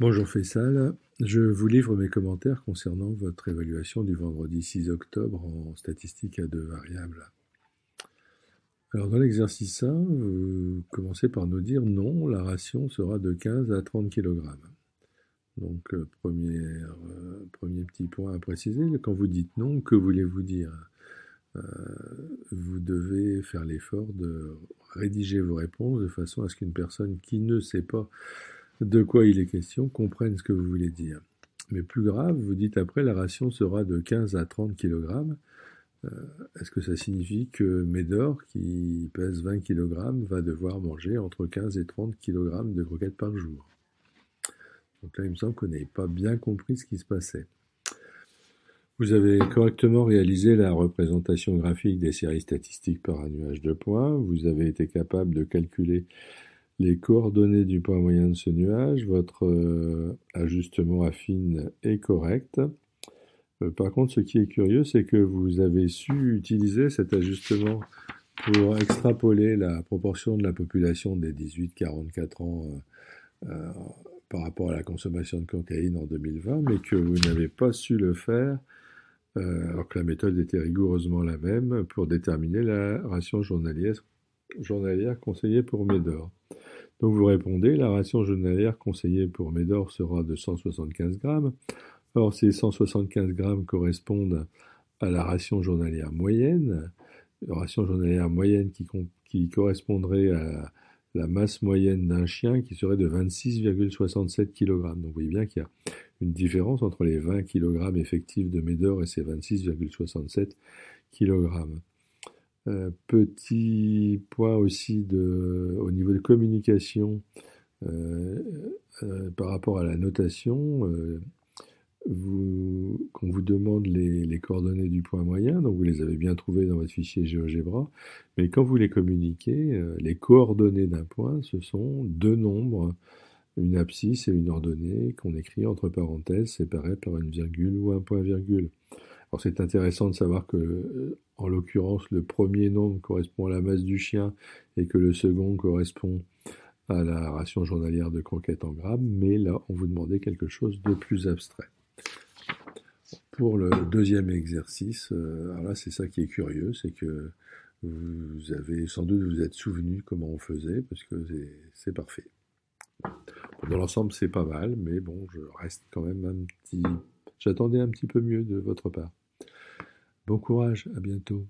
Bonjour Faisal, je vous livre mes commentaires concernant votre évaluation du vendredi 6 octobre en statistique à deux variables. Alors dans l'exercice 1, vous commencez par nous dire non, la ration sera de 15 à 30 kg. Donc euh, premier, euh, premier petit point à préciser, quand vous dites non, que voulez-vous dire? Euh, Vous devez faire l'effort de rédiger vos réponses de façon à ce qu'une personne qui ne sait pas de quoi il est question, comprennent ce que vous voulez dire. Mais plus grave, vous dites après la ration sera de 15 à 30 kg. Euh, est-ce que ça signifie que Médor, qui pèse 20 kg, va devoir manger entre 15 et 30 kg de croquettes par jour? Donc là, il me semble qu'on n'avait pas bien compris ce qui se passait. Vous avez correctement réalisé la représentation graphique des séries statistiques par un nuage de points. Vous avez été capable de calculer les coordonnées du point moyen de ce nuage, votre euh, ajustement affine est correct. Euh, par contre, ce qui est curieux, c'est que vous avez su utiliser cet ajustement pour extrapoler la proportion de la population des 18-44 ans euh, par rapport à la consommation de cocaïne en 2020, mais que vous n'avez pas su le faire, alors que la méthode était rigoureusement la même, pour déterminer la ration journalière, journalière conseillée pour Médor. Donc vous répondez, la ration journalière conseillée pour Médor sera de 175 grammes. Or, ces 175 grammes correspondent à la ration journalière moyenne, la ration journalière moyenne qui, correspondrait à la masse moyenne d'un chien qui serait de 26,67 kg. Donc vous voyez bien qu'il y a une différence entre les 20 kg effectifs de Médor et ces 26,67 kg. Euh, petit point aussi de, au niveau de communication euh, euh, par rapport à la notation. Quand vous demande les, les, coordonnées du point moyen, donc vous les avez bien trouvées dans votre fichier GeoGebra, mais quand vous les communiquez, les coordonnées d'un point, ce sont deux nombres, une abscisse et une ordonnée qu'on écrit entre parenthèses séparées par une virgule ou un point virgule. Alors c'est intéressant de savoir que en l'occurrence le premier nombre correspond à la masse du chien et que le second correspond à la ration journalière de croquettes en grammes, mais là on vous demandait quelque chose de plus abstrait. Pour le deuxième exercice, euh, alors là c'est ça qui est curieux, c'est que vous avez sans doute vous êtes souvenu comment on faisait, parce que c'est parfait. Dans l'ensemble c'est pas mal, mais bon, je reste quand même un petit... J'attendais un petit peu mieux de votre part. Bon courage, à bientôt.